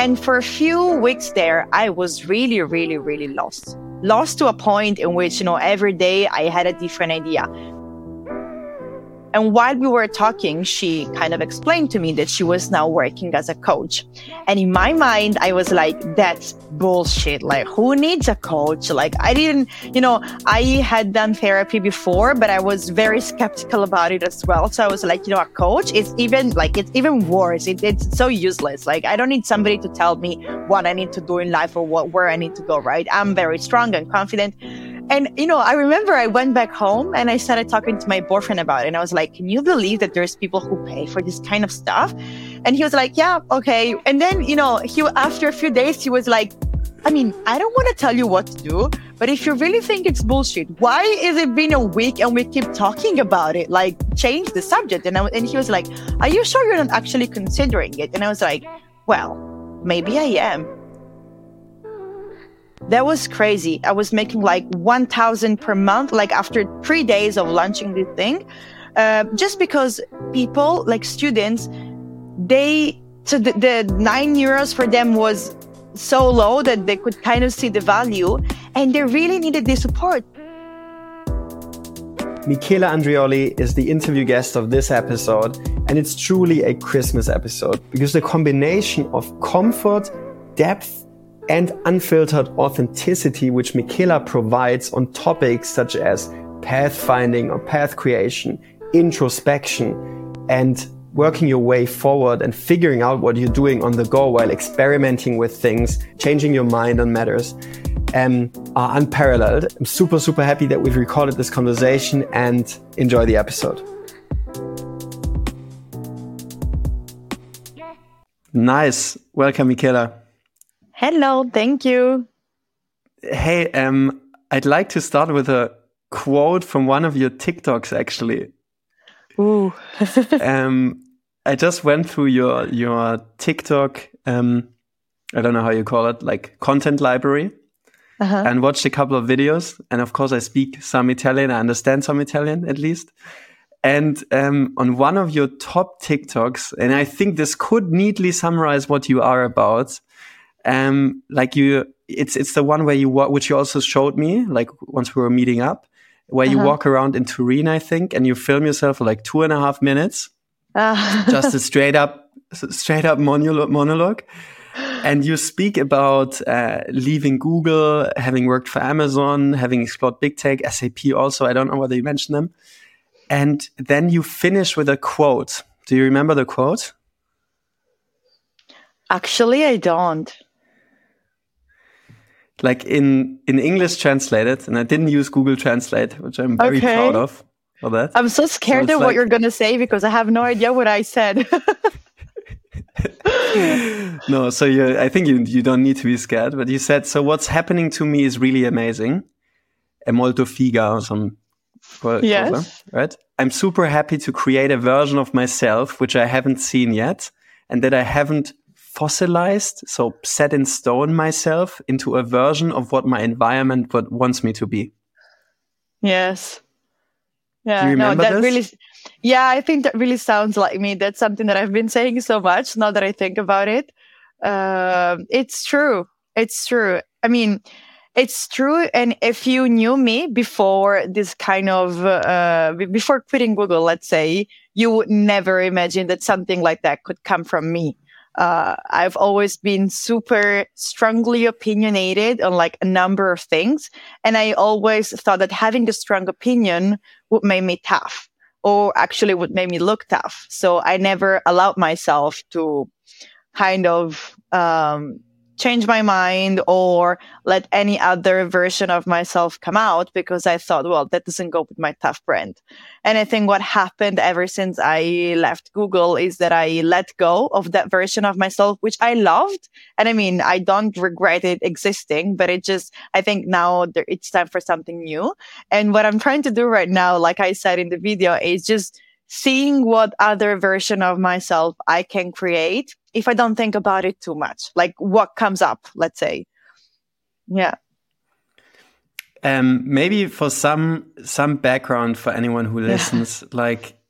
And for a few weeks there, I was really, really, really lost. Lost to a point in which, you know, every day I had a different idea. And while we were talking, she kind of explained to me that she was now working as a coach. And in my mind, I was like, that's bullshit. Like, who needs a coach? Like, I didn't, you know, I had done therapy before, but I was very skeptical about it as well. So I was like, you know, a coach is even like, it's even worse. It, it's so useless. Like, I don't need somebody to tell me what I need to do in life or what, where I need to go, right? I'm very strong and confident. And, you know, I remember I went back home and I started talking to my boyfriend about it. And I was like, can you believe that there's people who pay for this kind of stuff? And he was like, yeah, okay. And then, you know, he, after a few days, he was like, I mean, I don't want to tell you what to do, but if you really think it's bullshit, why is it been a week and we keep talking about it? Like, change the subject. And, I, and he was like, are you sure you're not actually considering it? And I was like, well, maybe I am that was crazy. I was making like 1000 per month, like after three days of launching this thing, uh, just because people, like students, they, so the, the nine euros for them was so low that they could kind of see the value and they really needed the support. Michela Andreolli is the interview guest of this episode, and it's truly a Christmas episode because the combination of comfort, depth, and unfiltered authenticity, which Michela provides on topics such as pathfinding or path creation, introspection, and working your way forward and figuring out what you're doing on the go while experimenting with things, changing your mind on matters, um, are unparalleled. I'm super, super happy that we've recorded this conversation and enjoy the episode. Nice. Welcome, Michela. Hello, thank you. Hey, um, I'd like to start with a quote from one of your TikToks, actually. Ooh. um, I just went through your your TikTok. Um, I don't know how you call it, like content library, uh-huh. and watched a couple of videos. And of course, I speak some Italian. I understand some Italian at least. And um, on one of your top TikToks, and I think this could neatly summarize what you are about um, like you, it's it's the one where you walk, which you also showed me, like once we were meeting up, where uh -huh. you uh-huh. walk around in Turin, I think, and you film yourself for like two and a half minutes, uh. just a straight up, straight up monologue, monologue. And you speak about uh, leaving Google, having worked for Amazon, having explored big tech, SAP also. I don't know whether you mentioned them. And then you finish with a quote. Do you remember the quote? Actually, I don't like in in English translated, and I didn't use Google Translate, which I'm very okay. proud of for that. I'm so scared so of like, what you're gonna say because I have no idea what I said. no, so you, I think you you don't need to be scared. But you said so. What's happening to me is really amazing. È molto figa or some. Yes. right. I'm super happy to create a version of myself which I haven't seen yet, and that I haven't fossilized, so set in stone myself into a version of what my environment wants me to be. Yes. Yeah, no, that this? really, yeah, I think that really sounds like me. That's something that I've been saying so much now that I think about it. Uh, it's true. It's true. I mean, it's true. And if you knew me before this kind of, uh, before quitting Google, let's say, you would never imagine that something like that could come from me uh, I've always been super strongly opinionated on like a number of things. And I always thought that having a strong opinion would make me tough or actually would make me look tough. So I never allowed myself to kind of, um, change my mind or let any other version of myself come out because I thought, well, that doesn't go with my tough brand. And I think what happened ever since I left Google is that I let go of that version of myself, which I loved. And I mean, I don't regret it existing, but it just, I think now there, it's time for something new. And what I'm trying to do right now, like I said in the video, is just seeing what other version of myself I can create if I don't think about it too much, like what comes up, let's say. Yeah. Um, maybe for some some background for anyone who listens, like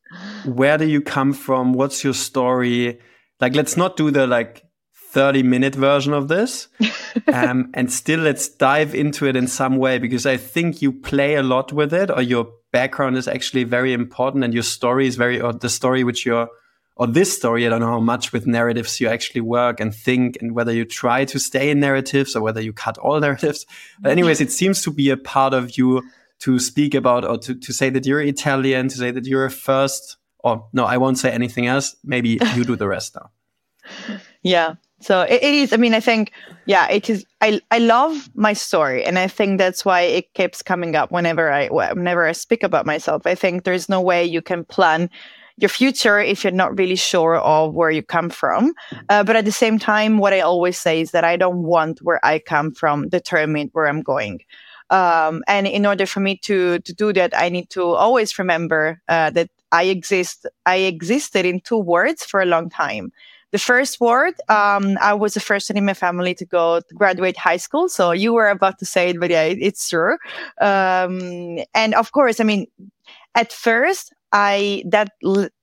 where do you come from? What's your story? Like, let's not do the like 30 minute version of this. um, and still, let's dive into it in some way because I think you play a lot with it, or your background is actually very important, and your story is very, or the story which you're, or this story, I don't know how much with narratives you actually work and think, and whether you try to stay in narratives or whether you cut all narratives. But, mm-hmm. anyways, it seems to be a part of you to speak about or to, to say that you're Italian, to say that you're a first, or no, I won't say anything else. Maybe you do the rest now. Yeah. So it, it is. I mean, I think, yeah, it is. I I love my story, and I think that's why it keeps coming up whenever I whenever I speak about myself. I think there's no way you can plan your future if you're not really sure of where you come from. Uh, but at the same time, what I always say is that I don't want where I come from determine where I'm going. Um, and in order for me to to do that, I need to always remember uh, that I exist. I existed in two words for a long time. The first word, um, I was the first one in my family to go to graduate high school. So you were about to say it, but yeah, it's true. Um, and of course, I mean, at first, I that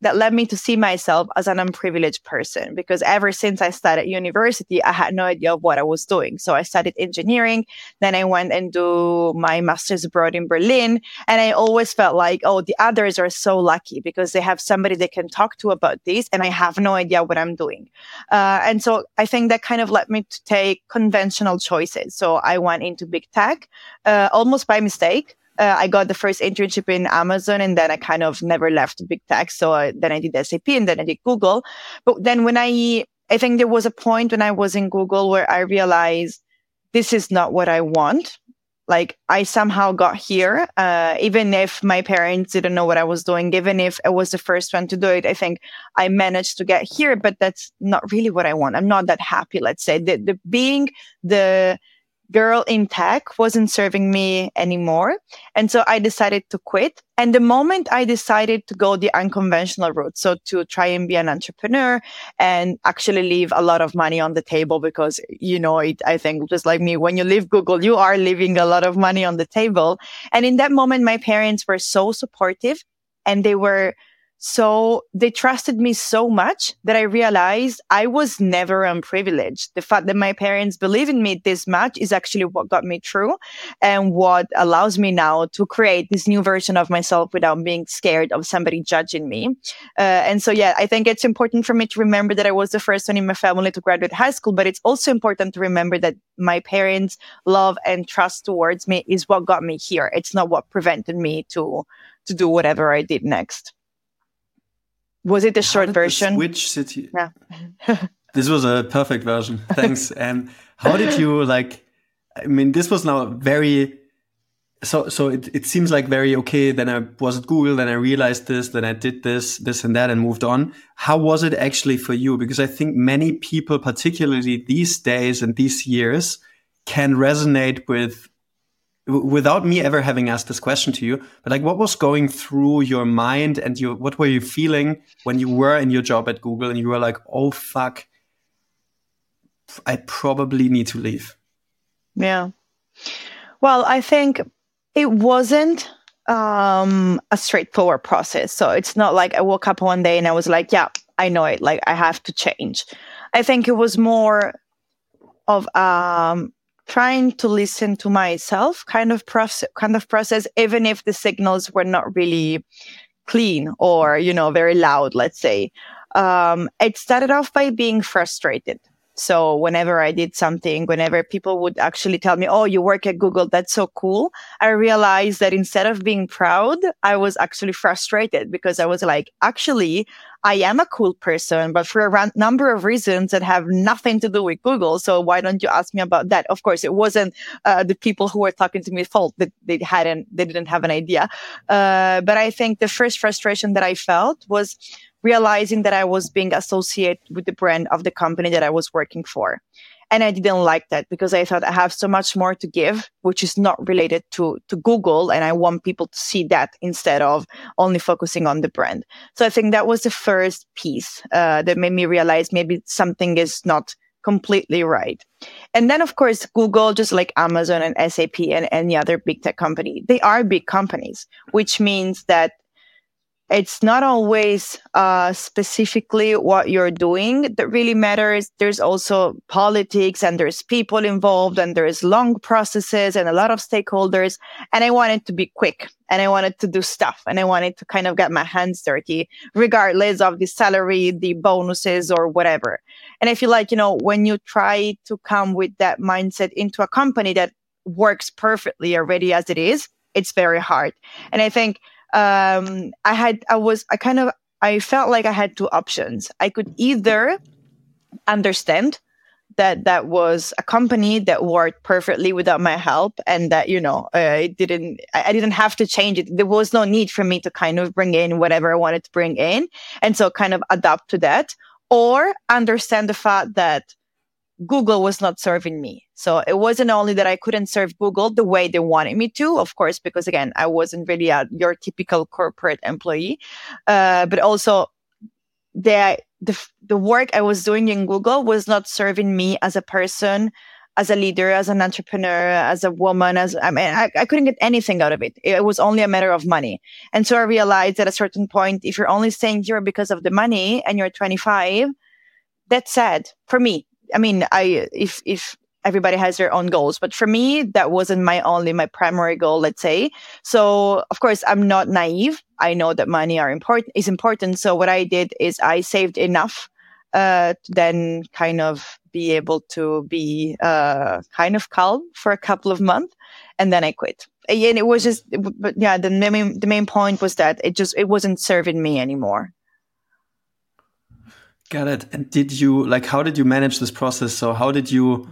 that led me to see myself as an unprivileged person because ever since I started university, I had no idea of what I was doing. So I studied engineering, then I went and do my master's abroad in Berlin, and I always felt like, oh, the others are so lucky because they have somebody they can talk to about this, and I have no idea what I'm doing. Uh, and so I think that kind of led me to take conventional choices. So I went into big tech uh, almost by mistake uh, I got the first internship in Amazon and then I kind of never left big tech. So uh, then I did SAP and then I did Google. But then when I, I think there was a point when I was in Google where I realized this is not what I want. Like I somehow got here, uh, even if my parents didn't know what I was doing, even if I was the first one to do it, I think I managed to get here, but that's not really what I want. I'm not that happy. Let's say the, the being the, girl in tech wasn't serving me anymore. And so I decided to quit. And the moment I decided to go the unconventional route, so to try and be an entrepreneur and actually leave a lot of money on the table because, you know, it, I think just like me, when you leave Google, you are leaving a lot of money on the table. And in that moment, my parents were so supportive and they were so they trusted me so much that I realized I was never unprivileged. The fact that my parents believe in me this much is actually what got me through and what allows me now to create this new version of myself without being scared of somebody judging me. Uh, and so, yeah, I think it's important for me to remember that I was the first one in my family to graduate high school, but it's also important to remember that my parents' love and trust towards me is what got me here. It's not what prevented me to, to do whatever I did next. Was it the short version? Which city? Yeah. this was a perfect version. Thanks. and how did you like? I mean, this was now very. So, so it, it seems like very okay. Then I was at Google, then I realized this, then I did this, this and that, and moved on. How was it actually for you? Because I think many people, particularly these days and these years, can resonate with without me ever having asked this question to you, but like what was going through your mind and what were you feeling when you were in your job at Google and you were like, oh fuck, I probably need to leave? Yeah. Well, I think it wasn't um, a straightforward process. So it's not like I woke up one day and I was like, yeah, I know it. Like I have to change. I think it was more of um, trying to listen to myself kind of process kind of process even if the signals were not really clean or you know very loud let's say. Um, it started off by being frustrated so whenever I did something, whenever people would actually tell me, Oh, you work at Google. That's so cool. I realized that instead of being proud, I was actually frustrated because I was like, actually, I am a cool person, but for a number of reasons that have nothing to do with Google. So why don't you ask me about that? Of course, it wasn't uh, the people who were talking to me fault that they hadn't, they didn't have an idea. Uh, but I think the first frustration that I felt was realizing that I was being associated with the brand of the company that I was working for. And I didn't like that because I thought I have so much more to give, which is not related to, to Google. And I want people to see that instead of only focusing on the brand. So I think that was the first piece uh, that made me realize maybe something is not completely right. And then, of course, Google, just like Amazon and SAP and any other big tech company, they are big companies, which means that it's not always uh, specifically what you're doing that really matters. There's also politics and there's people involved and there's long processes and a lot of stakeholders. And I wanted to be quick and I wanted to do stuff and I wanted to kind of get my hands dirty, regardless of the salary, the bonuses or whatever. And I feel like, you know, when you try to come with that mindset into a company that works perfectly already as it is, it's very hard. And I think um, I had, I was, I kind of, I felt like I had two options. I could either understand that that was a company that worked perfectly without my help and that you know uh, it didn't i didn't have to change it there was no need for me to kind of bring in whatever i wanted to bring in and so kind of adapt to that or understand the fact that Google was not serving me. So it wasn't only that I couldn't serve Google the way they wanted me to, of course, because again, I wasn't really a, your typical corporate employee, uh, but also the, the, the work I was doing in Google was not serving me as a person, as a leader, as an entrepreneur, as a woman, as, I mean, I, I couldn't get anything out of it. It was only a matter of money. And so I realized at a certain point, if you're only staying here because of the money and you're 25, that's sad for me I mean, I if if everybody has their own goals, but for me, that wasn't my only my primary goal. Let's say. So of course, I'm not naive. I know that money are important is important. So what I did is I saved enough uh, to then kind of be able to be uh, kind of calm for a couple of months, and then I quit. And it was just, but yeah, the main the main point was that it just it wasn't serving me anymore. Got it. And did you like how did you manage this process? So how did you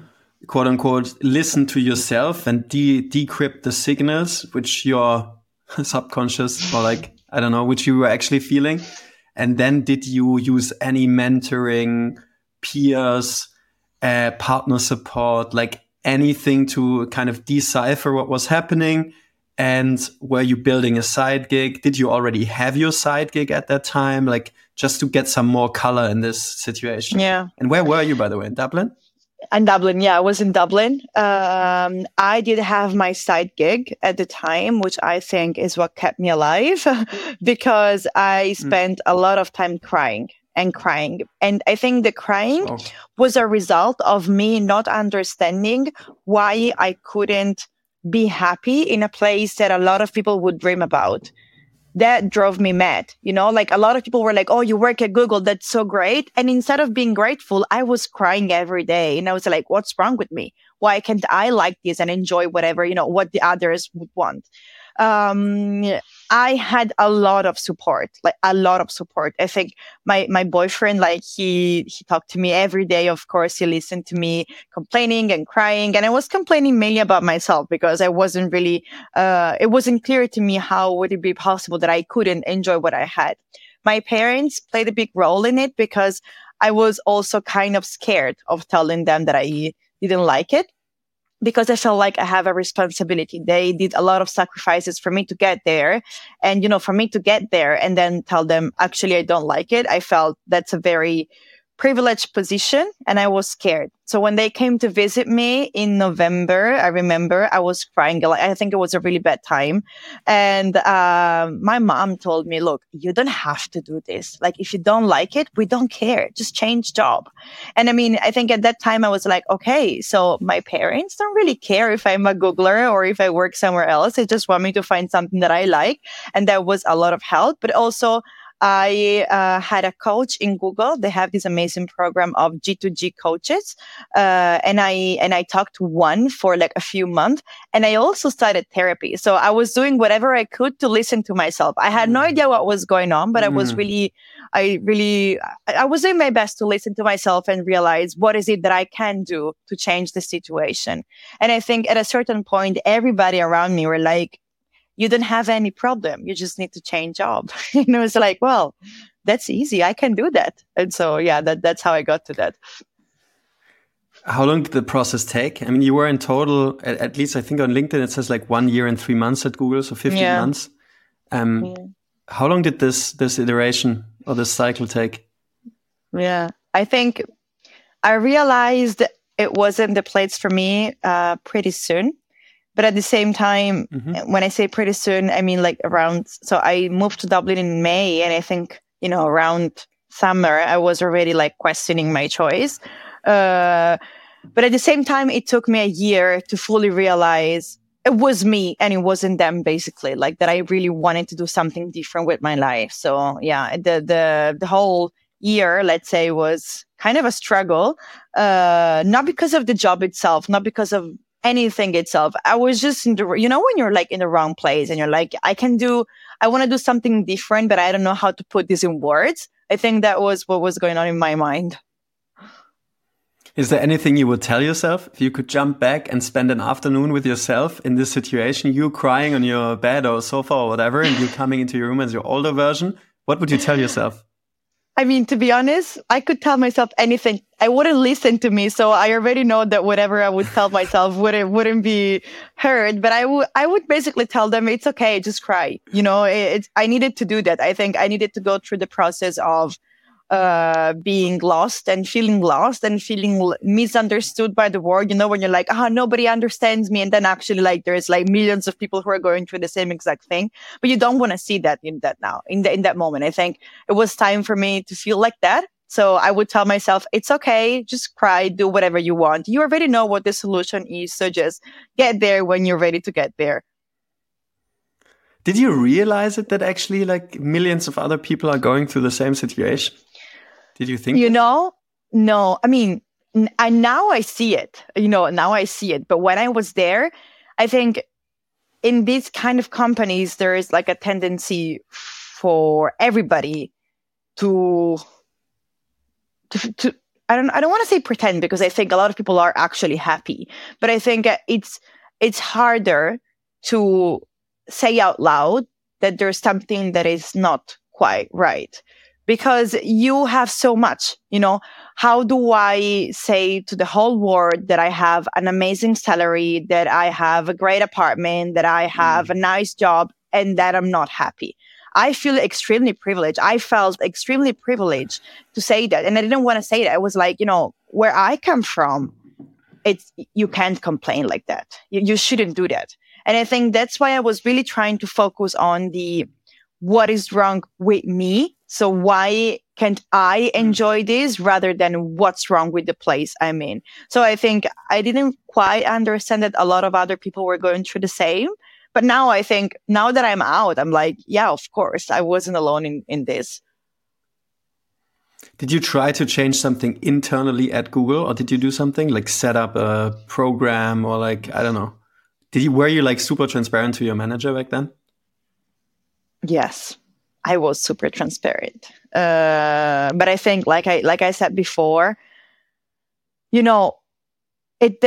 quote unquote listen to yourself and de decrypt the signals which your subconscious or like I don't know which you were actually feeling? And then did you use any mentoring, peers, uh, partner support, like anything to kind of decipher what was happening? And were you building a side gig? Did you already have your side gig at that time? Like just to get some more color in this situation. Yeah. And where were you, by the way, in Dublin? In Dublin, yeah, I was in Dublin. Um, I did have my side gig at the time, which I think is what kept me alive because I hmm. spent mm. a lot of time crying and crying. And I think the crying oh. was a result of me not understanding why I couldn't be happy in a place that a lot of people would dream about that drove me mad. You know, like a lot of people were like, Oh, you work at Google. That's so great. And instead of being grateful, I was crying every day. And I was like, what's wrong with me? Why can't I like this and enjoy whatever, you know, what the others would want? Um, I had a lot of support, like a lot of support. I think my, my boyfriend, like he, he talked to me every day. Of course, he listened to me complaining and crying. And I was complaining mainly about myself because I wasn't really, uh, it wasn't clear to me how would it be possible that I couldn't enjoy what I had. My parents played a big role in it because I was also kind of scared of telling them that I didn't like it because I felt like I have a responsibility. They did a lot of sacrifices for me to get there. And, you know, for me to get there and then tell them, actually, I don't like it. I felt that's a very privileged position and I was scared. So when they came to visit me in November, I remember I was crying. I think it was a really bad time. And uh, my mom told me, look, you don't have to do this. Like, if you don't like it, we don't care. Just change job. And I mean, I think at that time I was like, okay, so my parents don't really care if I'm a Googler or if I work somewhere else. They just want me to find something that I like. And that was a lot of help, but also I uh, had a coach in Google. They have this amazing program of G2G coaches, uh, and I and I talked to one for like a few months, and I also started therapy. So I was doing whatever I could to listen to myself. I had no mm. idea what was going on, but. I was mm. really, I really, I was doing my best to listen to myself and realize what is it that I can do to change the situation. And I think at a certain point, everybody around me were like, you don't have any problem. You just need to change job. you know, it's like, well, that's easy. I can do that. And so, yeah, that, that's how I got to that. How long did the process take? I mean, you were in total, at, at least I think on LinkedIn, it says like one year and three months at Google. So 15 yeah. months. Um, yeah. How long did this, this iteration or this cycle take? Yeah, I think I realized it wasn't the place for me uh, pretty soon but at the same time, mm-hmm. when I say pretty soon, I mean like around. So I moved to Dublin in May, and I think you know around summer I was already like questioning my choice. Uh, but at the same time, it took me a year to fully realize it was me and it wasn't them basically like that i really wanted to do something different with my life so yeah the the the whole year let's say was kind of a struggle uh not because of the job itself not because of anything itself i was just in the you know when you're like in the wrong place and you're like i can do i want to do something different but i don't know how to put this in words i think that was what was going on in my mind is there anything you would tell yourself if you could jump back and spend an afternoon with yourself in this situation, you crying on your bed or sofa or whatever, and you coming into your room as your older version? What would you tell yourself? I mean, to be honest, I could tell myself anything. I wouldn't listen to me, so I already know that whatever I would tell myself wouldn't wouldn't be heard. But I would I would basically tell them it's okay, just cry. You know, it, I needed to do that. I think I needed to go through the process of uh, being lost and feeling lost and feeling misunderstood by the world. You know, when you're like, ah, oh, nobody understands me. And then actually like there's like millions of people who are going through the same exact thing. But you don't want to see that in that now, in, the, in that moment. I think it was time for me to feel like that. So I would tell myself, it's okay. Just cry, do whatever you want. You already know what the solution is. So just get there when you're ready to get there. Did you realize it that actually like millions of other people are going through the same situation? Did you think? You know, no. I mean, I now I see it. You know, now I see it. But when I was there, I think in these kind of companies there is like a tendency for everybody to to, to I don't I don't want to say pretend because I think a lot of people are actually happy, but I think uh, it's it's harder to say out loud that there's something that is not quite right because you have so much you know? How do i say to the whole world that i have an amazing salary that i have a great apartment that i have mm. a nice job and that i'm not happy? I feel extremely privileged. I felt extremely privileged to say that and i didn't want to say that. I was like you know where i come from it's you can't complain like that. You, you shouldn't do that. And i think that's why i was really trying to focus on the what is wrong with me so why can't I hmm. enjoy this rather than what's wrong with the place I'm in? So I think I didn't quite understand that a lot of other people were going through the same. But now I think now that I'm out, I'm like, yeah, of course, I wasn't alone in, in this. Did you try to change something internally at Google or did you do something like set up a program or like, I don't know. Did you, were you like super transparent to your manager back then? Yes. I was super transparent. Uh, but I think, like I like I said before, you know, it.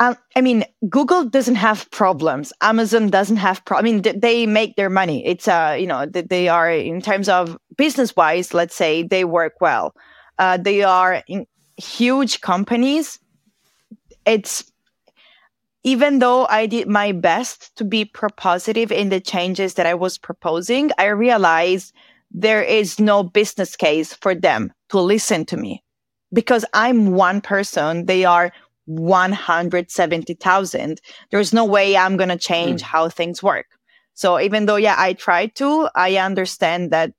Um, I mean, Google doesn't have problems. Amazon doesn't have. Pro- I mean, they make their money. It's uh, you know, they are in terms of business wise. Let's say they work well. Uh, they are huge companies. It's even though I did my best to be propositive in the changes that I was proposing, I realized there is no business case for them to listen to me because I'm one person. They are 170,000. There's no way I'm going to change mm. how things work. So even though, yeah, I tried to, I understand that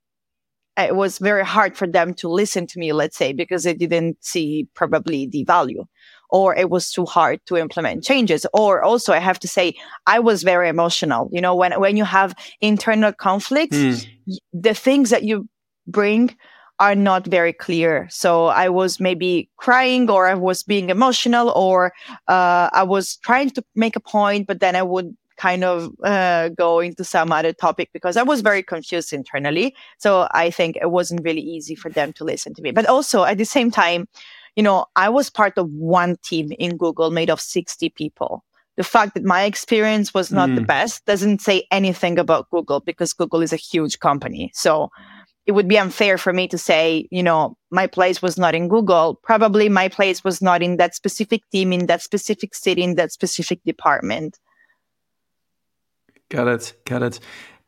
it was very hard for them to listen to me, let's say, because they didn't see probably the value or it was too hard to implement changes. Or also, I have to say, I was very emotional. You know, when, when you have internal conflicts, mm. the things that you bring are not very clear. So I was maybe crying or I was being emotional or uh, I was trying to make a point, but then I would kind of uh, go into some other topic because I was very confused internally. So I think it wasn't really easy for them to listen to me. But also at the same time, you know, I was part of one team in Google made of 60 people. The fact that my experience was not mm. the best doesn't say anything about Google because Google is a huge company. So it would be unfair for me to say, you know, my place was not in Google. Probably my place was not in that specific team, in that specific city, in that specific department. Got it. Got it.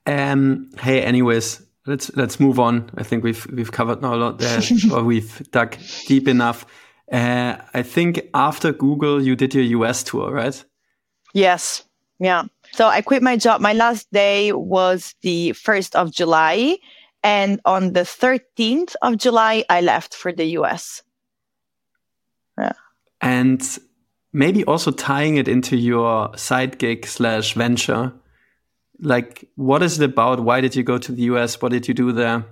Um, hey, anyways, let's let's move on. I think we've we've covered now a lot there, or we've dug deep enough. Uh, I think after Google, you did your US tour, right? Yes. Yeah. So I quit my job. My last day was the 1st of July. And on the 13th of July, I left for the US. Yeah. And maybe also tying it into your side gig slash venture. Like, what is it about? Why did you go to the US? What did you do there?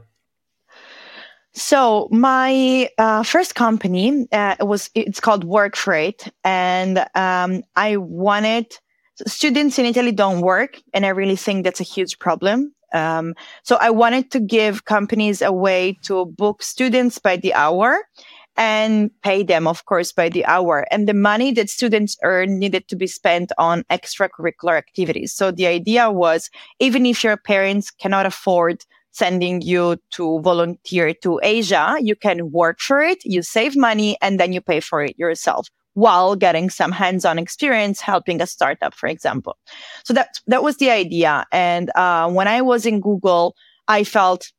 So my uh, first company uh, was it's called work freight and um, I wanted students in Italy don't work, and I really think that's a huge problem. Um, so I wanted to give companies a way to book students by the hour and pay them, of course, by the hour. And the money that students earn needed to be spent on extracurricular activities. So the idea was even if your parents cannot afford sending you to volunteer to Asia, you can work for it, you save money, and then you pay for it yourself while getting some hands-on experience helping a startup, for example. So that that was the idea. And uh, when I was in Google, I felt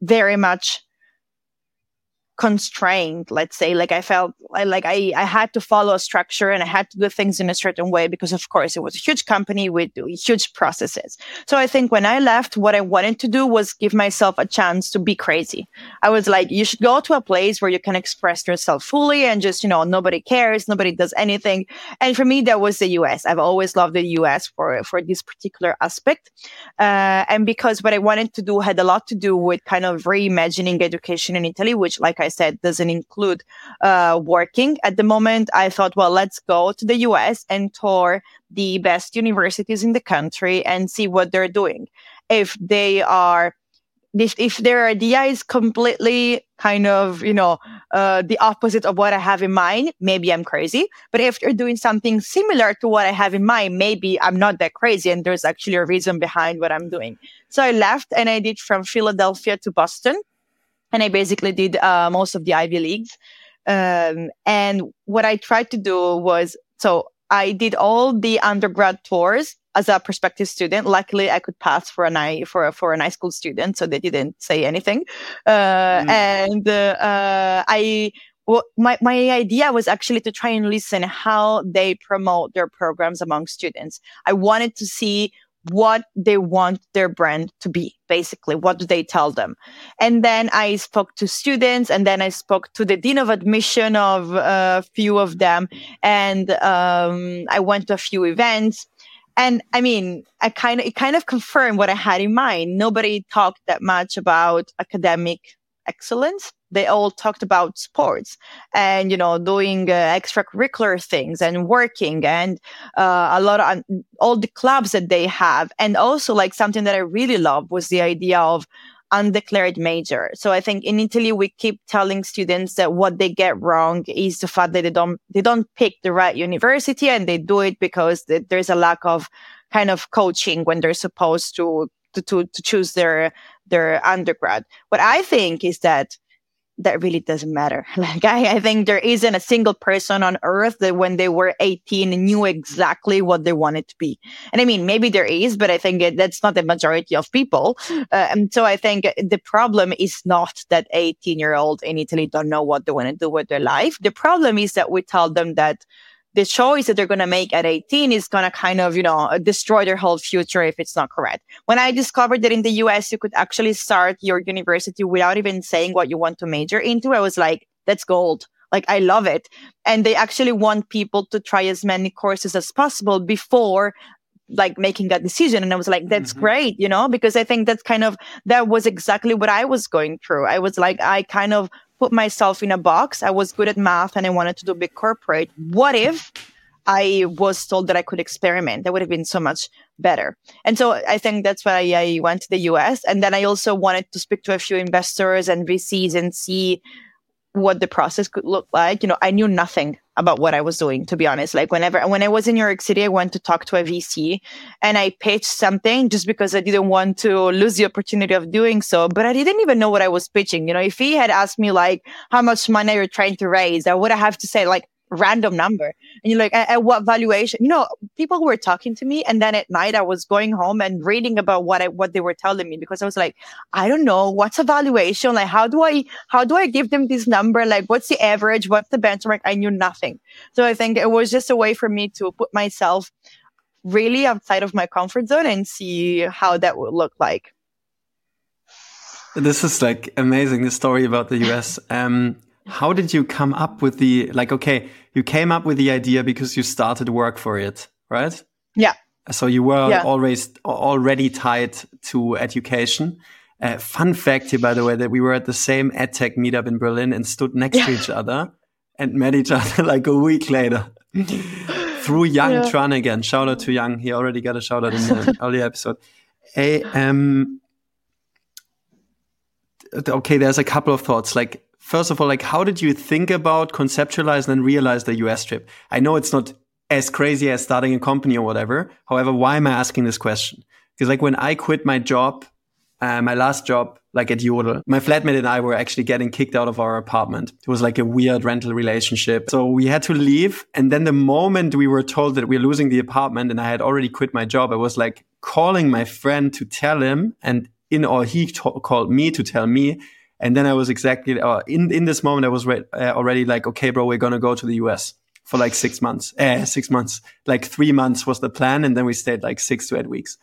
very much constrained let's say like i felt like I, I had to follow a structure and i had to do things in a certain way because of course it was a huge company with huge processes. So i think when i left what i wanted to do was give myself a chance to be crazy. I was like you should go to a place where you can express yourself fully and just you know nobody cares nobody does anything. And for me that was the us i've always loved the us for for this particular aspect. Uh, and because what i wanted to do had a lot to do with kind of reimagining education in italy which like i I said, doesn't include uh, working at the moment. I thought, well, let's go to the US and tour the best universities in the country and see what they're doing. If they are if, if their idea is completely kind of, you know, uh, the opposite of what I have in mind, maybe I'm crazy. But if they're doing something similar to what I have in mind, maybe I'm not that crazy and there's actually a reason behind what I'm doing. So I left and I did from Philadelphia to Boston and I basically did uh, most of the Ivy Leagues. Um, and what I tried to do was so I did all the undergrad tours as a prospective student. Luckily, I could pass for an I for a, for an high school student, so they didn't say anything. Uh, mm. And uh, I well, my, my idea was actually to try and listen how they promote their programs among students. I wanted to see what they want their brand to be basically. What do they tell them? And then i spoke to students and then i spoke to the dean of admission of a few of them and um, i went to a few events. And i mean i kind of it kind of confirmed what i had in mind. Nobody talked that much about academic excellence they all talked about sports and you know doing uh, extracurricular things and working and uh, a lot of all the clubs that they have. And also like something that i really love was the idea of undeclared major. So i think in italy we keep telling students that what they get wrong is the fact that they don't they don't pick the right university and they do it because there's a lack of kind of coaching when they're supposed to to, to, to choose their their undergrad. What i think is that that really doesn't matter. Like I, I think there isn't a single person on earth that when they were 18 knew exactly what they wanted to be. And I mean, maybe there is, but I think that's not the majority of people. Uh, and so I think the problem is not that 18 year old in Italy don't know what they want to do with their life. The problem is that we tell them that the choice that they're going to make at 18 is going to kind of, you know, destroy their whole future if it's not correct. When I discovered that in the US, you could actually start your university without even saying what you want to major into, I was like, that's gold. Like, I love it. And they actually want people to try as many courses as possible before like making that decision and i was like that's mm-hmm. great you know because i think that's kind of that was exactly what i was going through i was like i kind of put myself in a box. I was good at math and I wanted to do big corporate. What if I was told that I could experiment? That would have been so much better. And so I think that's why I went to the US. And then I also wanted to speak to a few investors and VCs and see what the process could look like. You know, I knew nothing about what I was doing, to be honest. Like whenever, when I was in New York City, I went to talk to a VC and I pitched something just because I didn't want to lose the opportunity of doing so. But I didn't even know what I was pitching. You know, if he had asked me like, how much money you're trying to raise, I would have to say like, random number. And you're like, at, at, what valuation? You know, people were talking to me. And then at night I was going home and reading about what I, what they were telling me because I was like, I don't know. What's a valuation? Like, how do I, how do I give them this number? Like, what's the average? What's the benchmark? I knew nothing. So I think it was just a way for me to put myself really outside of my comfort zone and see how that would look like. This is like amazing. The story about the US. Um, how did you come up with the like? Okay, you came up with the idea because you started work for it, right? Yeah. So you were yeah. always already tied to education. Uh, fun fact here, by the way, that we were at the same EdTech meetup in Berlin and stood next yeah. to each other and met each other like a week later through Young yeah. Tran again. Shout out to Young. He already got a shout out in the earlier episode. Hey, um, okay, there's a couple of thoughts. Like, first of all, like, how did you think about, conceptualize, and then realize the US trip? I know it's not as crazy as starting a company or whatever. However, why am I asking this question? Because like when I quit my job, uh, my last job, like at Yodel, my flatmate and I were actually getting kicked out of our apartment. It was like a weird rental relationship. So we had to leave. And then the moment we were told that we're losing the apartment and I had already quit my job, I was like calling my friend to tell him. And in or he called me to tell me. And then I was exactly, uh, in, in this moment, I was re- uh, already like, okay, bro, we're to go to the US for like six months. Eh, six months. Like three months was the plan, and then we stayed like six to eight weeks.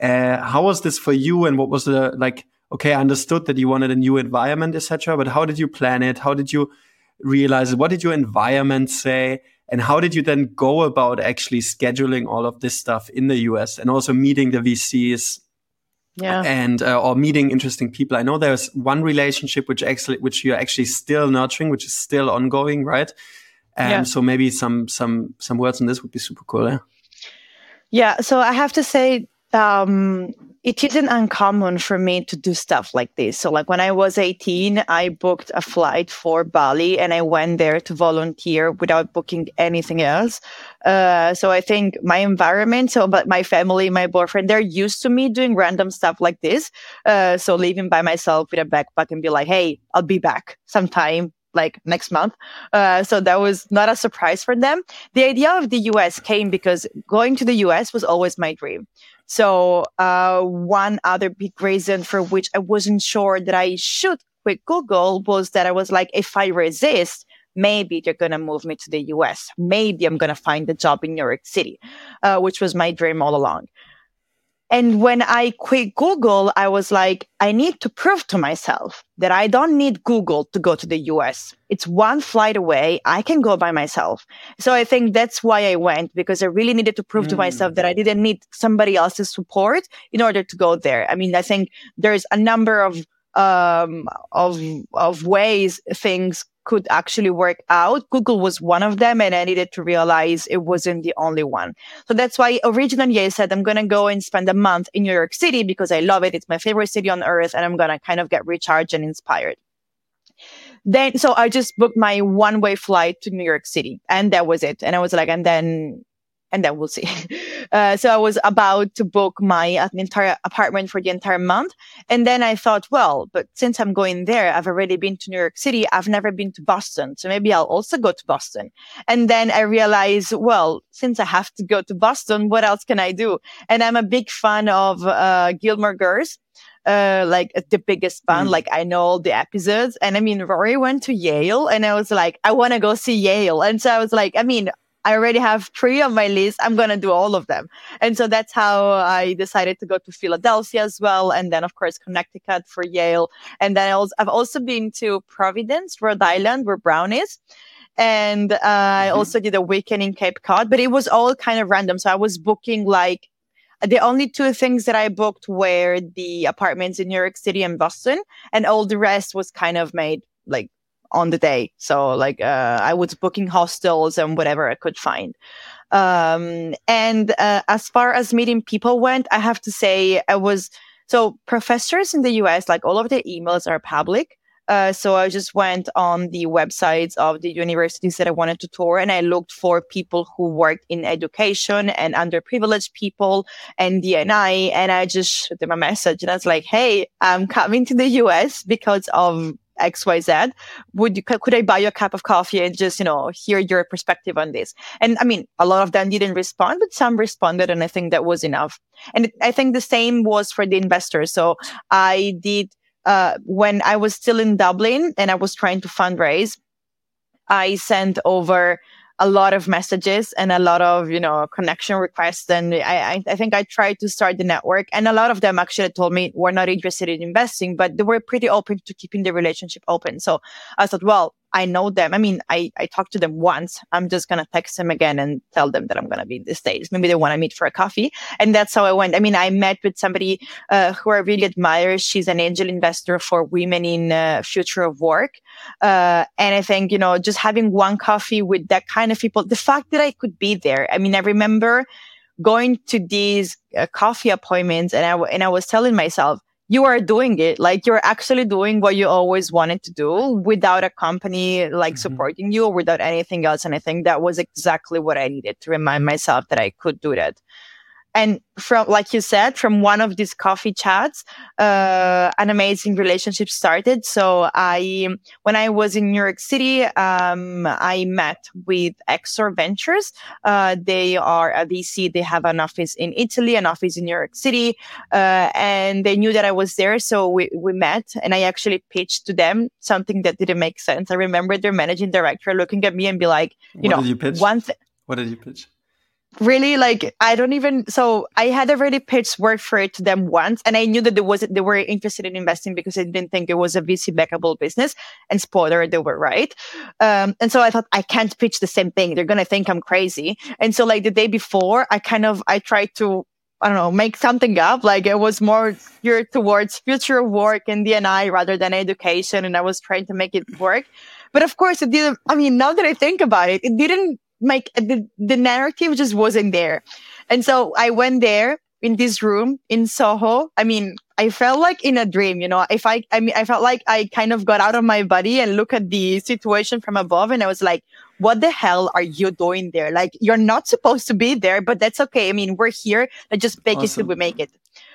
Uh, how was this for you? And what was the like? Okay, I understood that you wanted a new environment, etc. But how did you plan it? How did you realize it? What did your environment say? And how did you then go about actually scheduling all of this stuff in the US and also meeting the VCs yeah and uh, or meeting interesting people i know there's one relationship which actually which you're actually still nurturing which is still ongoing right and yeah. so maybe some some some words on this would be super cool. Yeah. Yeah. So I have to say, um, it isn't uncommon for me to do stuff like this. So, like when I was 18, I booked a flight for Bali and I went there to volunteer without booking anything else. Uh, so, I think my environment, so but my family, my boyfriend, they're used to me doing random stuff like this. Uh, so, leaving by myself with a backpack and be like, hey, I'll be back sometime like next month. Uh, so that was not a surprise for them. The idea of the US came because going to the US was always my dream. So uh, one other big reason for which I wasn't sure that I should quit Google was that I was like, if I resist, maybe they're going to move me to the US. Maybe I'm going to find a job in New York City, uh, which was my dream all along. And when I quit Google, I was like, I need to prove to myself that I don't need Google to go to the US. It's one flight away. I can go by myself. So I think that's why I went because I really needed to prove mm. to myself that I didn't need somebody else's support in order to go there. I mean, I think there's a number of um, of of ways things could actually work out. Google was one of them, and I needed to realize it wasn't the only one. So that's why originally I said I'm gonna go and spend a month in New York City because I love it. It's my favorite city on earth, and I'm gonna kind of get recharged and inspired. Then, so I just booked my one way flight to New York City, and that was it. And I was like, and then and then we'll see. Uh, so I was about to book my uh, entire apartment for the entire month. And then I thought, well, but since I'm going there, I've already been to New York City. I've never been to Boston. So maybe I'll also go to Boston. And then I realized, well, since I have to go to Boston, what else can I do? And I'm a big fan of, uh, Gilmore Girls uh, like the biggest fan. Mm. Like I know all the episodes. And I mean, Rory went to Yale and I was like, I want to go see Yale. And so I was like, I mean, I already have three on my list. I'm going to do all of them. And so that's how I decided to go to Philadelphia as well. And then, of course, Connecticut for Yale. And then I also, I've also been to Providence, Rhode Island, where Brown is. And uh, mm-hmm. I also did a weekend in Cape Cod, but it was all kind of random. So I was booking like the only two things that I booked were the apartments in New York City and Boston, and all the rest was kind of made like on the day. So like uh, I was booking hostels and whatever I could find. Um, and uh, as far as meeting people went, I have to say I was so professors in the US, like all of their emails are public. Uh, so I just went on the websites of the universities that I wanted to tour and I looked for people who worked in education and underprivileged people and DNI. And I just shot them a message and I was like, Hey, I'm coming to the US because of XYZ. Would you, could I buy you a cup of coffee and just, you know, hear your perspective on this? And I mean, a lot of them didn't respond, but some responded. And I think that was enough. And I think the same was for the investors. So I did, uh, when I was still in Dublin and I was trying to fundraise, I sent over a lot of messages and a lot of you know connection requests and I, I think i tried to start the network. And a lot of them actually told me we're not interested in investing but they were pretty open to keeping the relationship open. So i thought well I know them. I mean, I, I talked to them once. I'm just going to text them again and tell them that I'm going to be in the States. Maybe they want to meet for a coffee. And that's how I went. I mean, I met with somebody uh, who I really admire. She's an angel investor for women in uh, future of work. Uh, and I think, you know, just having one coffee with that kind of people, the fact that I could be there. I mean, I remember going to these uh, coffee appointments and I, and I was telling myself, you are doing it. Like you're actually doing what you always wanted to do without a company like mm-hmm. supporting you or without anything else. And I think that was exactly what I needed to remind myself that I could do that and from like you said from one of these coffee chats uh, an amazing relationship started. So i when i was in new york city um, i met with exor ventures. Uh, they are a vc they have an office in italy an office in new york city. Uh, and they knew that i was there. So we, we met and i actually pitched to them something that didn't make sense. I remember their managing director looking at me and be like you what know you one thing what did you pitch really like I don't even so I had already pitched work for it to them once and I knew that there was they were interested in investing because I didn't think it was a VC backable business and spoiler they were right um, and so I thought I can't pitch the same thing they're gonna think I'm crazy and so like the day before I kind of I tried to I don't know, make something up. Like it was more geared towards future work and D&I rather than education. And I was trying to make it work. But of course it didn't, I mean, now that I think about it, it didn't like the, the narrative just wasn't there. And so I went there in this room in Soho. I mean, I felt like in a dream, you know, if I, I mean, I felt like I kind of got out of my body and look at the situation from above. And I was like, what the hell are you doing there? Like, you're not supposed to be there, but that's okay. I mean, we're here. Let's just make awesome. it till we make it.